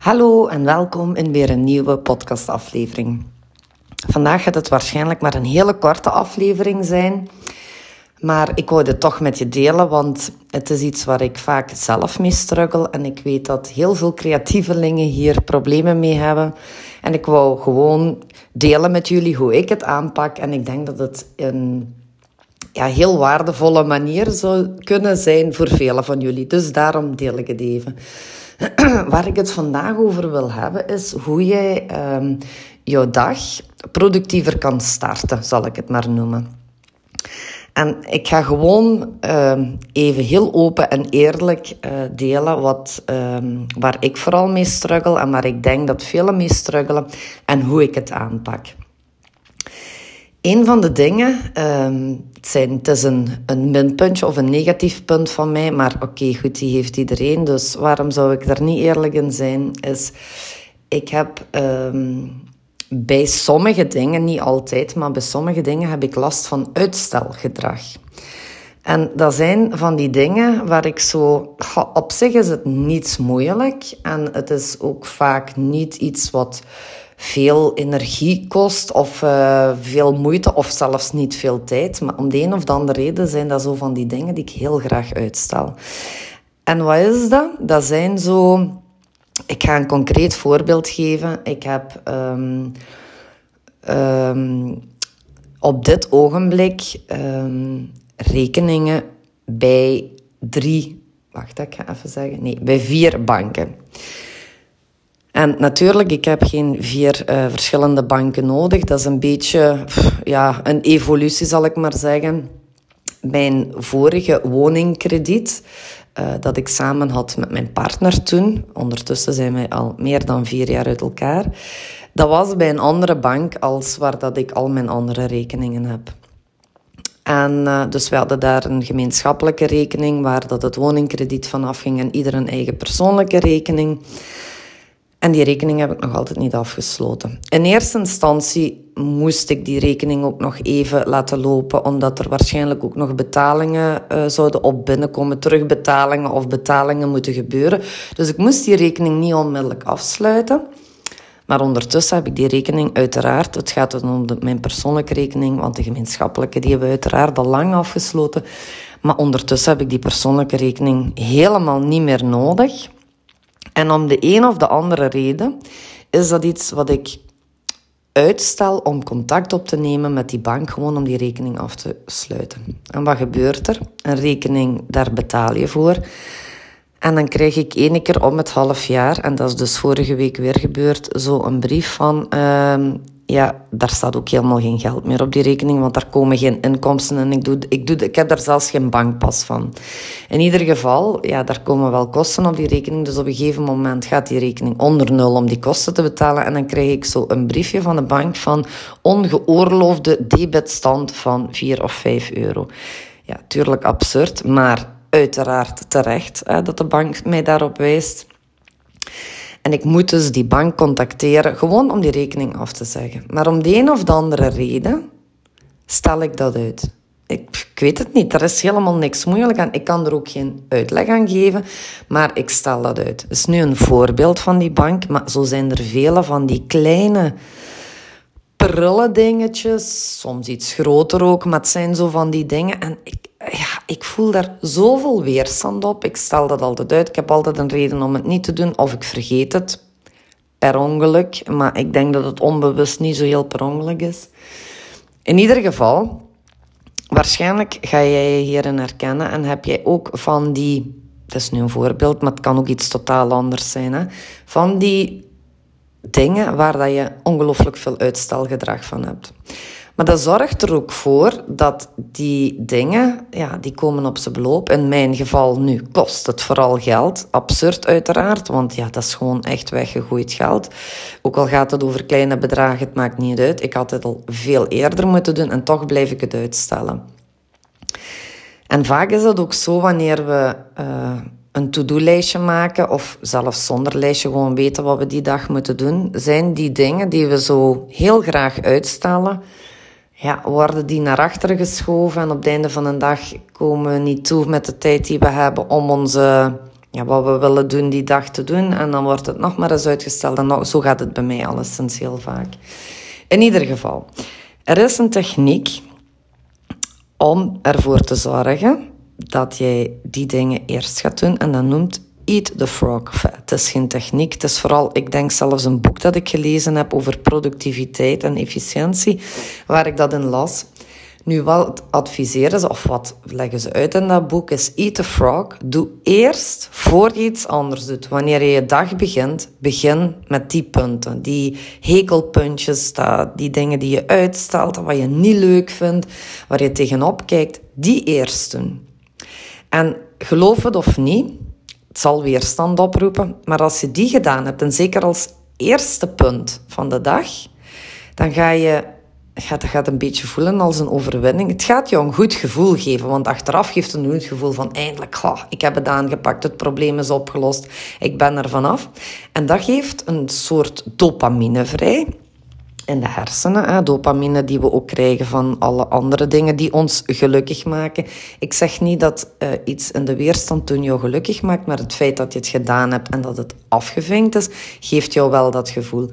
Hallo en welkom in weer een nieuwe podcastaflevering. Vandaag gaat het waarschijnlijk maar een hele korte aflevering zijn. Maar ik wou het toch met je delen, want het is iets waar ik vaak zelf mee struggle. En ik weet dat heel veel creatievelingen hier problemen mee hebben. En ik wou gewoon delen met jullie hoe ik het aanpak. En ik denk dat het een ja, heel waardevolle manier zou kunnen zijn voor velen van jullie. Dus daarom deel ik het even. Waar ik het vandaag over wil hebben, is hoe jij um, jouw dag productiever kan starten, zal ik het maar noemen. En ik ga gewoon uh, even heel open en eerlijk uh, delen wat, um, waar ik vooral mee struggle en waar ik denk dat velen mee struggelen en hoe ik het aanpak. Een van de dingen, um, het, zijn, het is een, een minpuntje of een negatief punt van mij, maar oké, goed, die heeft iedereen, dus waarom zou ik daar niet eerlijk in zijn, is ik heb um, bij sommige dingen, niet altijd, maar bij sommige dingen heb ik last van uitstelgedrag. En dat zijn van die dingen waar ik zo... Op zich is het niets moeilijk en het is ook vaak niet iets wat veel energie kost of uh, veel moeite of zelfs niet veel tijd. Maar om de een of de andere reden zijn dat zo van die dingen die ik heel graag uitstel. En wat is dat? Dat zijn zo... Ik ga een concreet voorbeeld geven. Ik heb um, um, op dit ogenblik um, rekeningen bij drie... Wacht, ik ga even zeggen. Nee, bij vier banken. En natuurlijk, ik heb geen vier uh, verschillende banken nodig. Dat is een beetje ja, een evolutie, zal ik maar zeggen. Mijn vorige woningkrediet, uh, dat ik samen had met mijn partner toen, ondertussen zijn wij al meer dan vier jaar uit elkaar, dat was bij een andere bank als waar dat ik al mijn andere rekeningen heb. En uh, dus we hadden daar een gemeenschappelijke rekening waar dat het woningkrediet van afging en ieder een eigen persoonlijke rekening. En die rekening heb ik nog altijd niet afgesloten. In eerste instantie moest ik die rekening ook nog even laten lopen, omdat er waarschijnlijk ook nog betalingen uh, zouden op binnenkomen, terugbetalingen of betalingen moeten gebeuren. Dus ik moest die rekening niet onmiddellijk afsluiten. Maar ondertussen heb ik die rekening uiteraard, het gaat om mijn persoonlijke rekening, want de gemeenschappelijke die hebben we uiteraard al lang afgesloten. Maar ondertussen heb ik die persoonlijke rekening helemaal niet meer nodig. En om de een of de andere reden is dat iets wat ik uitstel om contact op te nemen met die bank, gewoon om die rekening af te sluiten. En wat gebeurt er? Een rekening, daar betaal je voor. En dan krijg ik één keer om het half jaar, en dat is dus vorige week weer gebeurd, zo een brief van uh, ja, daar staat ook helemaal geen geld meer op die rekening, want daar komen geen inkomsten en ik, doe, ik, doe, ik heb daar zelfs geen bankpas van. In ieder geval, ja, daar komen wel kosten op die rekening, dus op een gegeven moment gaat die rekening onder nul om die kosten te betalen en dan krijg ik zo een briefje van de bank van ongeoorloofde debetstand van 4 of 5 euro. Ja, tuurlijk absurd, maar uiteraard terecht hè, dat de bank mij daarop wijst. En ik moet dus die bank contacteren, gewoon om die rekening af te zeggen. Maar om de een of de andere reden stel ik dat uit. Ik, ik, weet het niet, er is helemaal niks moeilijk aan. Ik kan er ook geen uitleg aan geven, maar ik stel dat uit. Het is nu een voorbeeld van die bank, maar zo zijn er vele van die kleine prullen dingetjes, soms iets groter ook, maar het zijn zo van die dingen. En ik, ja, ik voel daar zoveel weerstand op. Ik stel dat altijd uit. Ik heb altijd een reden om het niet te doen, of ik vergeet het per ongeluk. Maar ik denk dat het onbewust niet zo heel per ongeluk is. In ieder geval, waarschijnlijk ga jij je hierin herkennen en heb jij ook van die, dat is nu een voorbeeld, maar het kan ook iets totaal anders zijn, hè? van die dingen waar dat je ongelooflijk veel uitstelgedrag van hebt. Maar dat zorgt er ook voor dat die dingen, ja, die komen op zijn beloop. In mijn geval nu kost het vooral geld. Absurd uiteraard, want ja, dat is gewoon echt weggegooid geld. Ook al gaat het over kleine bedragen, het maakt niet uit. Ik had het al veel eerder moeten doen en toch blijf ik het uitstellen. En vaak is dat ook zo wanneer we... Uh, een to-do-lijstje maken of zelfs zonder lijstje gewoon weten wat we die dag moeten doen, zijn die dingen die we zo heel graag uitstellen, ja, worden die naar achteren geschoven en op het einde van de dag komen we niet toe met de tijd die we hebben om onze ja, wat we willen doen die dag te doen. En dan wordt het nog maar eens uitgesteld. En zo gaat het bij mij alleszins heel vaak. In ieder geval, er is een techniek om ervoor te zorgen dat jij die dingen eerst gaat doen. En dat noemt Eat the Frog. het is geen techniek. Het is vooral, ik denk zelfs een boek dat ik gelezen heb over productiviteit en efficiëntie, waar ik dat in las. Nu, wat adviseren ze, of wat leggen ze uit in dat boek, is eat the frog. Doe eerst, voor je iets anders doet. Wanneer je je dag begint, begin met die punten. Die hekelpuntjes, die dingen die je uitstelt, wat je niet leuk vindt, waar je tegenop kijkt, die eerst doen. En geloof het of niet, zal weerstand oproepen, maar als je die gedaan hebt, en zeker als eerste punt van de dag, dan ga je gaat, gaat een beetje voelen als een overwinning. Het gaat je een goed gevoel geven, want achteraf geeft het een goed gevoel van eindelijk, ik heb het aangepakt, het probleem is opgelost, ik ben er vanaf. En dat geeft een soort dopamine vrij in de hersenen. Dopamine die we ook krijgen van alle andere dingen die ons gelukkig maken. Ik zeg niet dat uh, iets in de weerstand doen jou gelukkig maakt, maar het feit dat je het gedaan hebt en dat het afgevinkt is, geeft jou wel dat gevoel.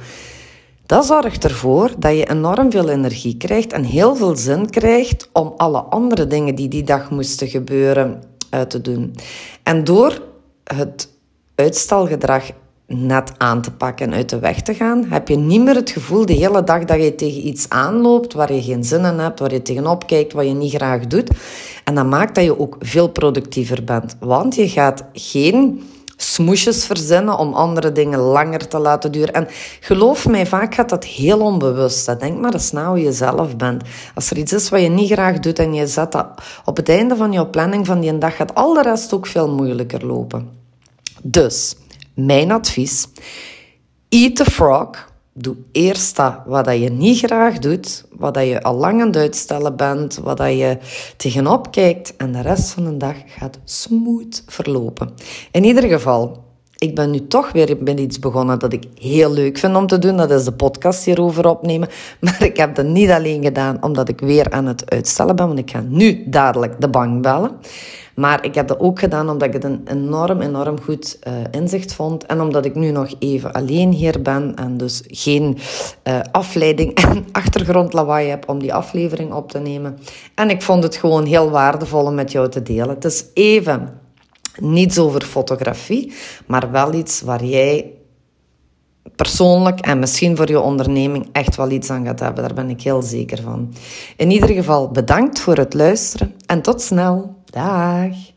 Dat zorgt ervoor dat je enorm veel energie krijgt en heel veel zin krijgt om alle andere dingen die die dag moesten gebeuren uit eh, te doen. En door het uitstelgedrag net aan te pakken en uit de weg te gaan, heb je niet meer het gevoel de hele dag dat je tegen iets aanloopt waar je geen zin in hebt, waar je tegenop kijkt, wat je niet graag doet. En dat maakt dat je ook veel productiever bent, want je gaat geen smoesjes verzinnen om andere dingen langer te laten duren. En geloof mij, vaak gaat dat heel onbewust. Denk maar eens na hoe je zelf bent. Als er iets is wat je niet graag doet en je zet dat op het einde van jouw planning van die dag, gaat al de rest ook veel moeilijker lopen. Dus, mijn advies, eat the frog. Doe eerst dat wat je niet graag doet, wat je al lang aan het uitstellen bent, wat je tegenop kijkt en de rest van de dag gaat smooth verlopen. In ieder geval, ik ben nu toch weer met iets begonnen dat ik heel leuk vind om te doen. Dat is de podcast hierover opnemen. Maar ik heb dat niet alleen gedaan omdat ik weer aan het uitstellen ben. Want ik ga nu dadelijk de bank bellen. Maar ik heb dat ook gedaan omdat ik het een enorm, enorm goed uh, inzicht vond. En omdat ik nu nog even alleen hier ben en dus geen uh, afleiding en achtergrondlawaai heb om die aflevering op te nemen. En ik vond het gewoon heel waardevol om met jou te delen. Het is even niets over fotografie, maar wel iets waar jij persoonlijk en misschien voor je onderneming echt wel iets aan gaat hebben. Daar ben ik heel zeker van. In ieder geval bedankt voor het luisteren en tot snel. Dag.